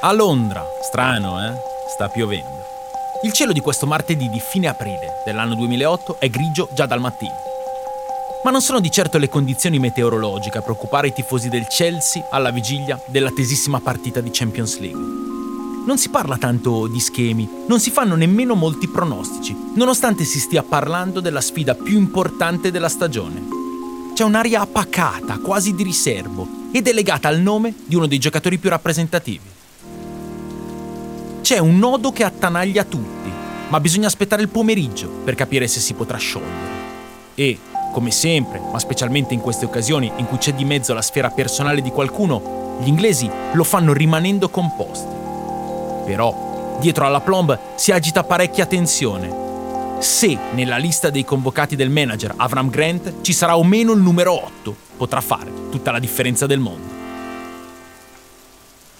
A Londra, strano, eh? Sta piovendo. Il cielo di questo martedì di fine aprile dell'anno 2008 è grigio già dal mattino. Ma non sono di certo le condizioni meteorologiche a preoccupare i tifosi del Chelsea alla vigilia dell'attesissima partita di Champions League. Non si parla tanto di schemi, non si fanno nemmeno molti pronostici, nonostante si stia parlando della sfida più importante della stagione. C'è un'aria pacata, quasi di riservo, ed è legata al nome di uno dei giocatori più rappresentativi. C'è un nodo che attanaglia tutti, ma bisogna aspettare il pomeriggio per capire se si potrà sciogliere. E, come sempre, ma specialmente in queste occasioni in cui c'è di mezzo la sfera personale di qualcuno, gli inglesi lo fanno rimanendo composti. Però, dietro alla plomb si agita parecchia tensione. Se nella lista dei convocati del manager Avram Grant ci sarà o meno il numero 8, potrà fare tutta la differenza del mondo.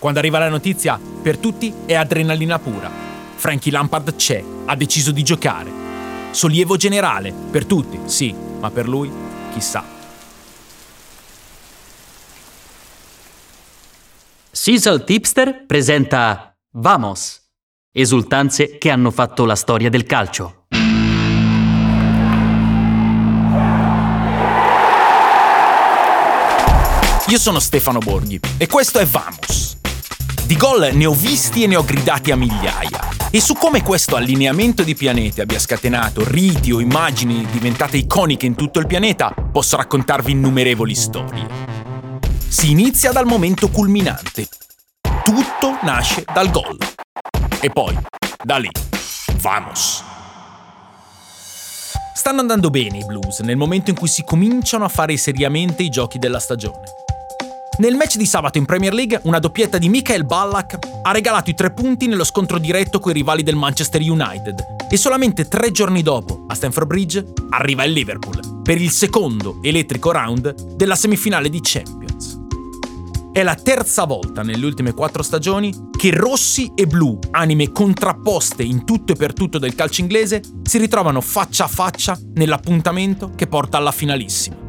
Quando arriva la notizia, per tutti è adrenalina pura. Frankie Lampard c'è, ha deciso di giocare. Sollievo generale, per tutti, sì, ma per lui, chissà. Sisal Tipster presenta Vamos! Esultanze che hanno fatto la storia del calcio. Io sono Stefano Borghi e questo è Vamos. Di gol ne ho visti e ne ho gridati a migliaia. E su come questo allineamento di pianeti abbia scatenato riti o immagini diventate iconiche in tutto il pianeta, posso raccontarvi innumerevoli storie. Si inizia dal momento culminante, tutto nasce dal gol. E poi, da lì, vamos. Stanno andando bene i Blues nel momento in cui si cominciano a fare seriamente i giochi della stagione. Nel match di sabato in Premier League, una doppietta di Michael Ballack ha regalato i tre punti nello scontro diretto con i rivali del Manchester United e solamente tre giorni dopo, a Stamford Bridge, arriva il Liverpool per il secondo elettrico round della semifinale di Champions. È la terza volta nelle ultime quattro stagioni che rossi e blu, anime contrapposte in tutto e per tutto del calcio inglese, si ritrovano faccia a faccia nell'appuntamento che porta alla finalissima.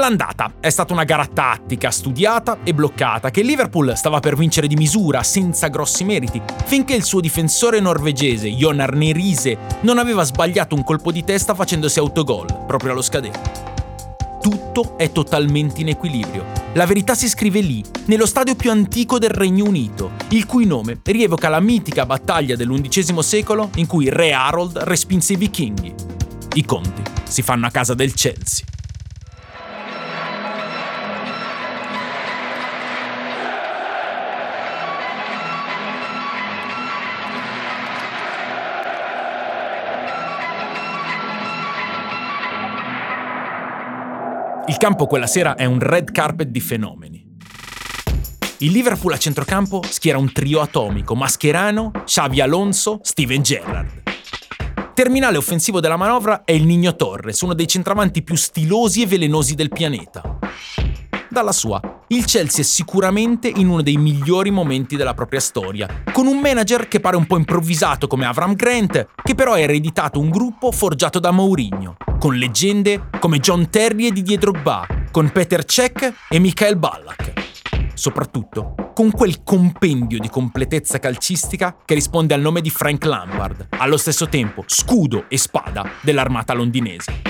L'andata è stata una gara tattica, studiata e bloccata, che Liverpool stava per vincere di misura, senza grossi meriti, finché il suo difensore norvegese, Jon Arne Riise, non aveva sbagliato un colpo di testa facendosi autogol, proprio allo scadere tutto è totalmente in equilibrio. La verità si scrive lì, nello stadio più antico del Regno Unito, il cui nome rievoca la mitica battaglia dell'undicesimo secolo in cui Re Harold respinse i vichinghi. I conti si fanno a casa del Chelsea. Campo quella sera è un red carpet di fenomeni. Il Liverpool a centrocampo schiera un trio atomico, Mascherano, Xavi Alonso, Steven Gerrard. Terminale offensivo della manovra è il Nino Torres, uno dei centravanti più stilosi e velenosi del pianeta. Dalla sua, il Chelsea è sicuramente in uno dei migliori momenti della propria storia, con un manager che pare un po' improvvisato come Avram Grant, che però ha ereditato un gruppo forgiato da Mourinho, con leggende come John Terry e Didier Drogba, con Peter Cech e Michael Ballack. Soprattutto con quel compendio di completezza calcistica che risponde al nome di Frank Lampard, allo stesso tempo scudo e spada dell'armata londinese.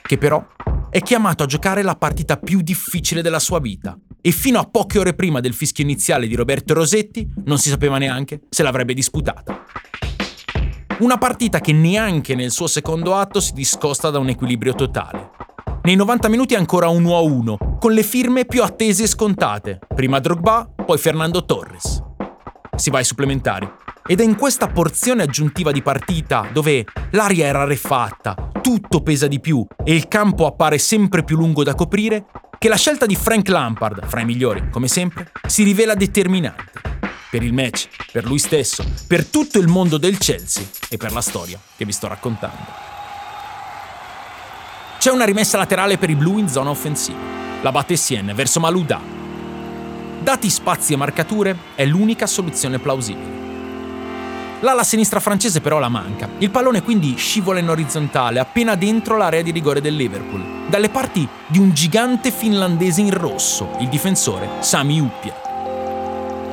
Che però è chiamato a giocare la partita più difficile della sua vita e fino a poche ore prima del fischio iniziale di Roberto Rosetti non si sapeva neanche se l'avrebbe disputata. Una partita che neanche nel suo secondo atto si discosta da un equilibrio totale. Nei 90 minuti ancora 1-1, con le firme più attese e scontate. Prima Drogba, poi Fernando Torres. Si va ai supplementari. Ed è in questa porzione aggiuntiva di partita, dove l'aria è rarefatta, tutto pesa di più e il campo appare sempre più lungo da coprire, che la scelta di Frank Lampard, fra i migliori, come sempre, si rivela determinante per il match, per lui stesso, per tutto il mondo del Chelsea e per la storia che vi sto raccontando. C'è una rimessa laterale per i blu in zona offensiva. La batte Sien verso Malouda. Dati spazi e marcature, è l'unica soluzione plausibile. L'ala sinistra francese però la manca. Il pallone quindi scivola in orizzontale, appena dentro l'area di rigore del Liverpool, dalle parti di un gigante finlandese in rosso, il difensore Sami Uppia.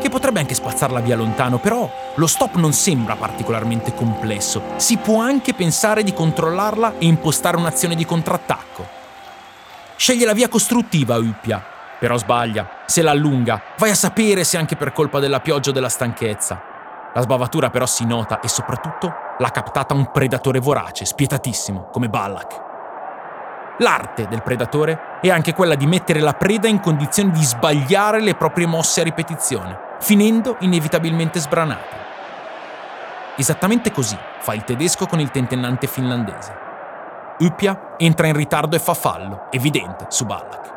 che potrebbe anche spazzarla via lontano, però lo stop non sembra particolarmente complesso. Si può anche pensare di controllarla e impostare un'azione di contrattacco. Sceglie la via costruttiva Uppia, però sbaglia. Se la allunga, vai a sapere se anche per colpa della pioggia o della stanchezza. La sbavatura però si nota e soprattutto l'ha captata un predatore vorace, spietatissimo, come Ballack. L'arte del predatore è anche quella di mettere la preda in condizione di sbagliare le proprie mosse a ripetizione, finendo inevitabilmente sbranata. Esattamente così fa il tedesco con il tentennante finlandese. Uppia entra in ritardo e fa fallo, evidente, su Ballack.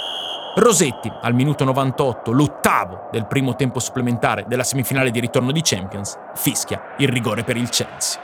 Rosetti, al minuto 98, l'ottavo del primo tempo supplementare della semifinale di ritorno di Champions, fischia il rigore per il Chelsea.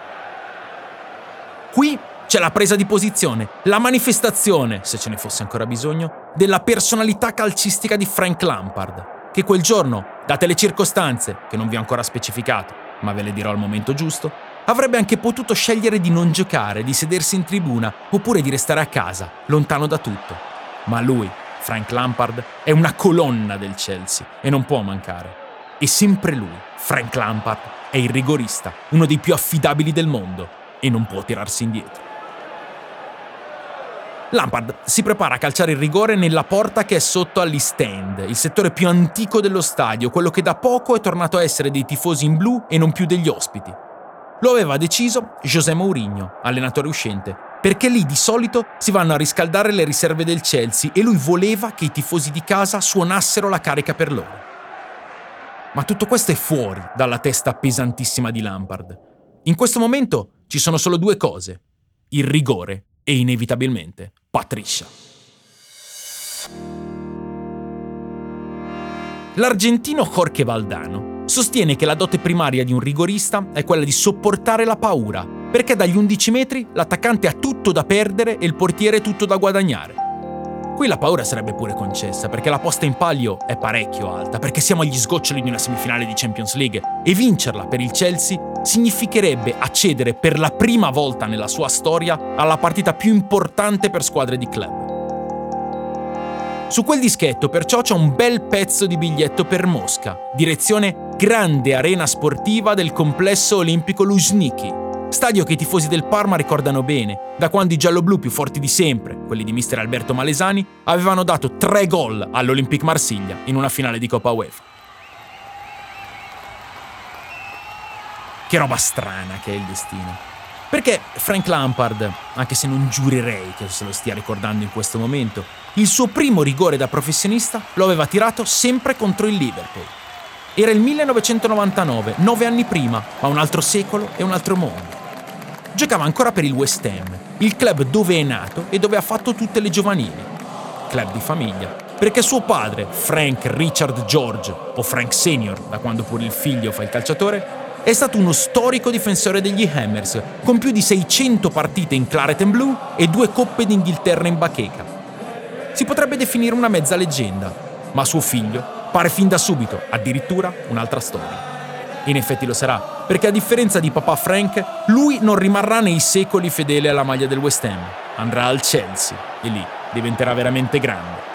Qui c'è la presa di posizione, la manifestazione, se ce ne fosse ancora bisogno, della personalità calcistica di Frank Lampard, che quel giorno, date le circostanze, che non vi ho ancora specificato, ma ve le dirò al momento giusto, avrebbe anche potuto scegliere di non giocare, di sedersi in tribuna, oppure di restare a casa, lontano da tutto. Ma lui, Frank Lampard, è una colonna del Chelsea e non può mancare. E sempre lui, Frank Lampard, è il rigorista, uno dei più affidabili del mondo, e non può tirarsi indietro. Lampard si prepara a calciare il rigore nella porta che è sotto all'East End, il settore più antico dello stadio, quello che da poco è tornato a essere dei tifosi in blu e non più degli ospiti. Lo aveva deciso José Mourinho, allenatore uscente, perché lì di solito si vanno a riscaldare le riserve del Chelsea e lui voleva che i tifosi di casa suonassero la carica per loro. Ma tutto questo è fuori dalla testa pesantissima di Lampard. In questo momento ci sono solo due cose, il rigore e inevitabilmente Patricia. L'argentino Jorge Valdano sostiene che la dote primaria di un rigorista è quella di sopportare la paura, perché dagli 11 metri l'attaccante ha tutto da perdere e il portiere tutto da guadagnare. Qui la paura sarebbe pure concessa, perché la posta in palio è parecchio alta, perché siamo agli sgoccioli di una semifinale di Champions League e vincerla per il Chelsea significherebbe accedere per la prima volta nella sua storia alla partita più importante per squadre di club. Su quel dischetto perciò c'è un bel pezzo di biglietto per Mosca, direzione Grande Arena Sportiva del complesso olimpico Luzhniki, stadio che i tifosi del Parma ricordano bene, da quando i gialloblu più forti di sempre, quelli di mister Alberto Malesani, avevano dato tre gol all'Olympique Marsiglia in una finale di Coppa UEFA. Che roba strana che è il destino. Perché Frank Lampard, anche se non giurerei che se lo stia ricordando in questo momento, il suo primo rigore da professionista lo aveva tirato sempre contro il Liverpool. Era il 1999, nove anni prima, ma un altro secolo e un altro mondo. Giocava ancora per il West Ham, il club dove è nato e dove ha fatto tutte le giovanili. Club di famiglia, perché suo padre, Frank Richard George, o Frank Senior, da quando pure il figlio fa il calciatore, è stato uno storico difensore degli Hammers, con più di 600 partite in claret and blue e due coppe d'Inghilterra in bacheca. Si potrebbe definire una mezza leggenda, ma suo figlio pare fin da subito addirittura un'altra storia. In effetti lo sarà, perché a differenza di papà Frank, lui non rimarrà nei secoli fedele alla maglia del West Ham, andrà al Chelsea e lì diventerà veramente grande.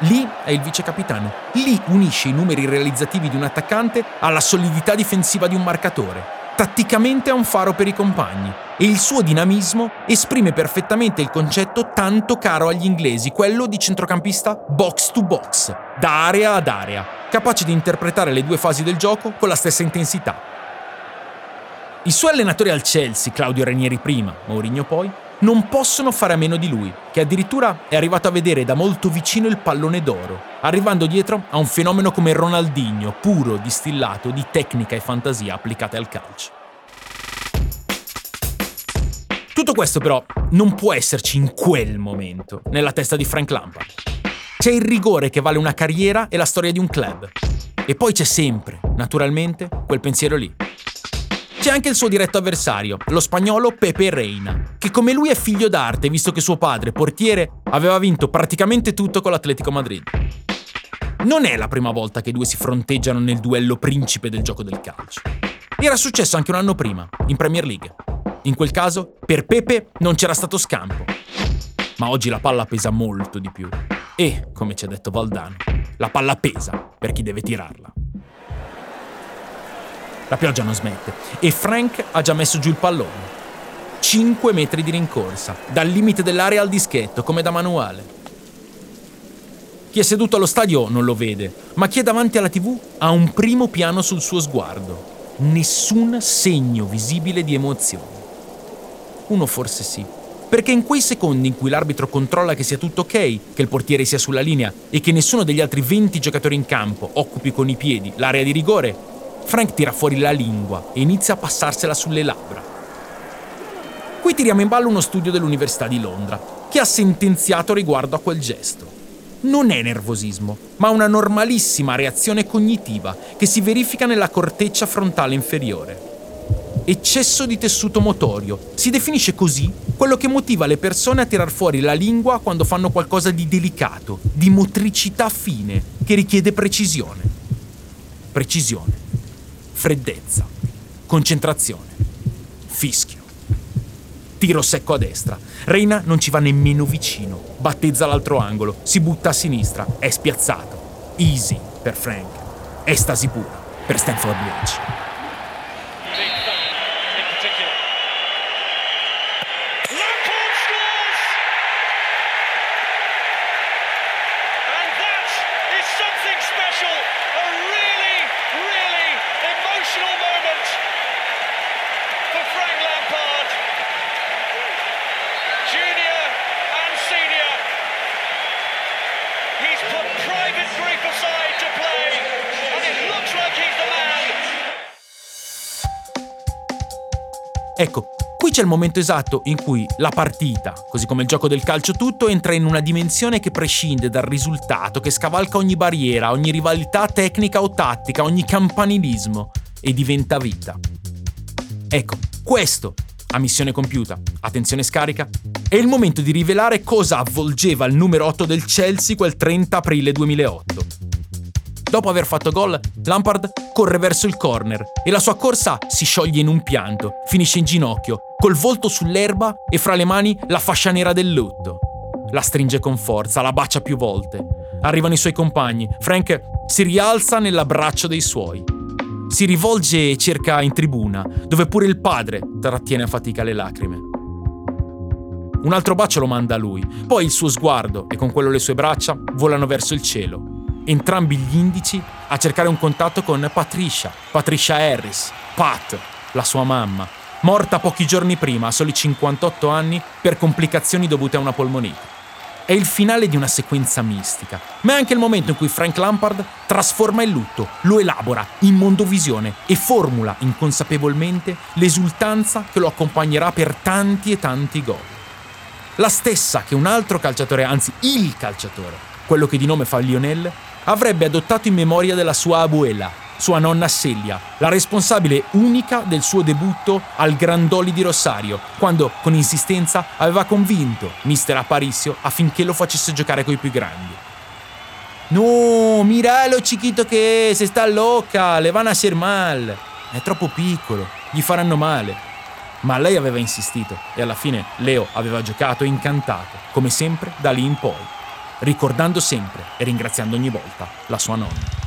Lì è il vice capitano. Lì unisce i numeri realizzativi di un attaccante alla solidità difensiva di un marcatore. Tatticamente è un faro per i compagni e il suo dinamismo esprime perfettamente il concetto tanto caro agli inglesi, quello di centrocampista box to box, da area ad area, capace di interpretare le due fasi del gioco con la stessa intensità. I suoi allenatori al Chelsea, Claudio Ranieri prima, Mourinho poi, non possono fare a meno di lui, che addirittura è arrivato a vedere da molto vicino il pallone d'oro, arrivando dietro a un fenomeno come Ronaldinho, puro distillato di tecnica e fantasia applicate al calcio. Tutto questo però non può esserci in quel momento, nella testa di Frank Lampard. C'è il rigore che vale una carriera e la storia di un club. E poi c'è sempre, naturalmente, quel pensiero lì. C'è anche il suo diretto avversario, lo spagnolo Pepe Reina, che come lui è figlio d'arte visto che suo padre, portiere, aveva vinto praticamente tutto con l'Atletico Madrid. Non è la prima volta che i due si fronteggiano nel duello principe del gioco del calcio. Era successo anche un anno prima, in Premier League. In quel caso, per Pepe non c'era stato scampo. Ma oggi la palla pesa molto di più. E, come ci ha detto Valdano, la palla pesa per chi deve tirarla. La pioggia non smette e Frank ha già messo giù il pallone. 5 metri di rincorsa, dal limite dell'area al dischetto, come da manuale. Chi è seduto allo stadio non lo vede, ma chi è davanti alla tv ha un primo piano sul suo sguardo. Nessun segno visibile di emozione. Uno forse sì, perché in quei secondi in cui l'arbitro controlla che sia tutto ok, che il portiere sia sulla linea e che nessuno degli altri 20 giocatori in campo occupi con i piedi l'area di rigore, Frank tira fuori la lingua e inizia a passarsela sulle labbra. Qui tiriamo in ballo uno studio dell'Università di Londra, che ha sentenziato riguardo a quel gesto. Non è nervosismo, ma una normalissima reazione cognitiva che si verifica nella corteccia frontale inferiore. Eccesso di tessuto motorio. Si definisce così quello che motiva le persone a tirar fuori la lingua quando fanno qualcosa di delicato, di motricità fine, che richiede precisione. Precisione. Freddezza. Concentrazione. Fischio. Tiro secco a destra. Reina non ci va nemmeno vicino. Battezza l'altro angolo. Si butta a sinistra. È spiazzato. Easy per Frank. Estasi pura per Stanford Bridge. Ecco, qui c'è il momento esatto in cui la partita, così come il gioco del calcio tutto, entra in una dimensione che prescinde dal risultato, che scavalca ogni barriera, ogni rivalità tecnica o tattica, ogni campanilismo e diventa vita. Ecco, questo, a missione compiuta, attenzione scarica, è il momento di rivelare cosa avvolgeva il numero 8 del Chelsea quel 30 aprile 2008. Dopo aver fatto gol, Lampard corre verso il corner e la sua corsa si scioglie in un pianto, finisce in ginocchio, col volto sull'erba e fra le mani la fascia nera del lutto. La stringe con forza, la bacia più volte. Arrivano i suoi compagni. Frank si rialza nell'abbraccio dei suoi. Si rivolge e cerca in tribuna, dove pure il padre trattiene a fatica le lacrime. Un altro bacio lo manda a lui, poi il suo sguardo e con quello le sue braccia volano verso il cielo entrambi gli indici a cercare un contatto con Patricia, Patricia Harris, Pat, la sua mamma, morta pochi giorni prima, a soli 58 anni, per complicazioni dovute a una polmonite. È il finale di una sequenza mistica, ma è anche il momento in cui Frank Lampard trasforma il lutto, lo elabora in mondovisione e formula inconsapevolmente l'esultanza che lo accompagnerà per tanti e tanti gol. La stessa che un altro calciatore, anzi il calciatore, quello che di nome fa Lionel, avrebbe adottato in memoria della sua abuela, sua nonna Celia, la responsabile unica del suo debutto al Grandoli di Rosario, quando con insistenza aveva convinto mister Aparicio affinché lo facesse giocare coi più grandi. No, miralo chiquito che se sta loca, le van a hacer mal. È troppo piccolo, gli faranno male. Ma lei aveva insistito e alla fine Leo aveva giocato incantato, come sempre da lì in poi ricordando sempre e ringraziando ogni volta la sua nonna.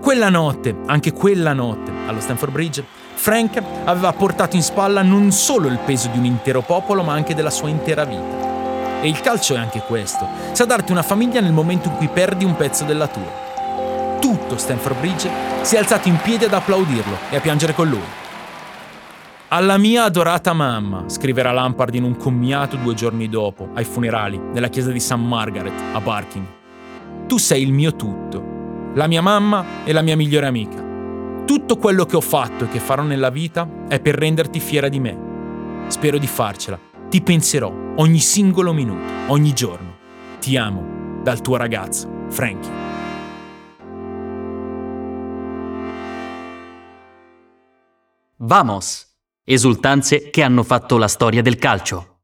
Quella notte, anche quella notte, allo Stanford Bridge, Frank aveva portato in spalla non solo il peso di un intero popolo, ma anche della sua intera vita. E il calcio è anche questo, sa darti una famiglia nel momento in cui perdi un pezzo della tua. Tutto Stanford Bridge si è alzato in piedi ad applaudirlo e a piangere con lui. Alla mia adorata mamma, scriverà Lampard in un commiato due giorni dopo, ai funerali, nella chiesa di St. Margaret, a Barking. Tu sei il mio tutto, la mia mamma e la mia migliore amica. Tutto quello che ho fatto e che farò nella vita è per renderti fiera di me. Spero di farcela. Ti penserò ogni singolo minuto, ogni giorno. Ti amo, dal tuo ragazzo, Frankie. Vamos! Esultanze che hanno fatto la storia del calcio.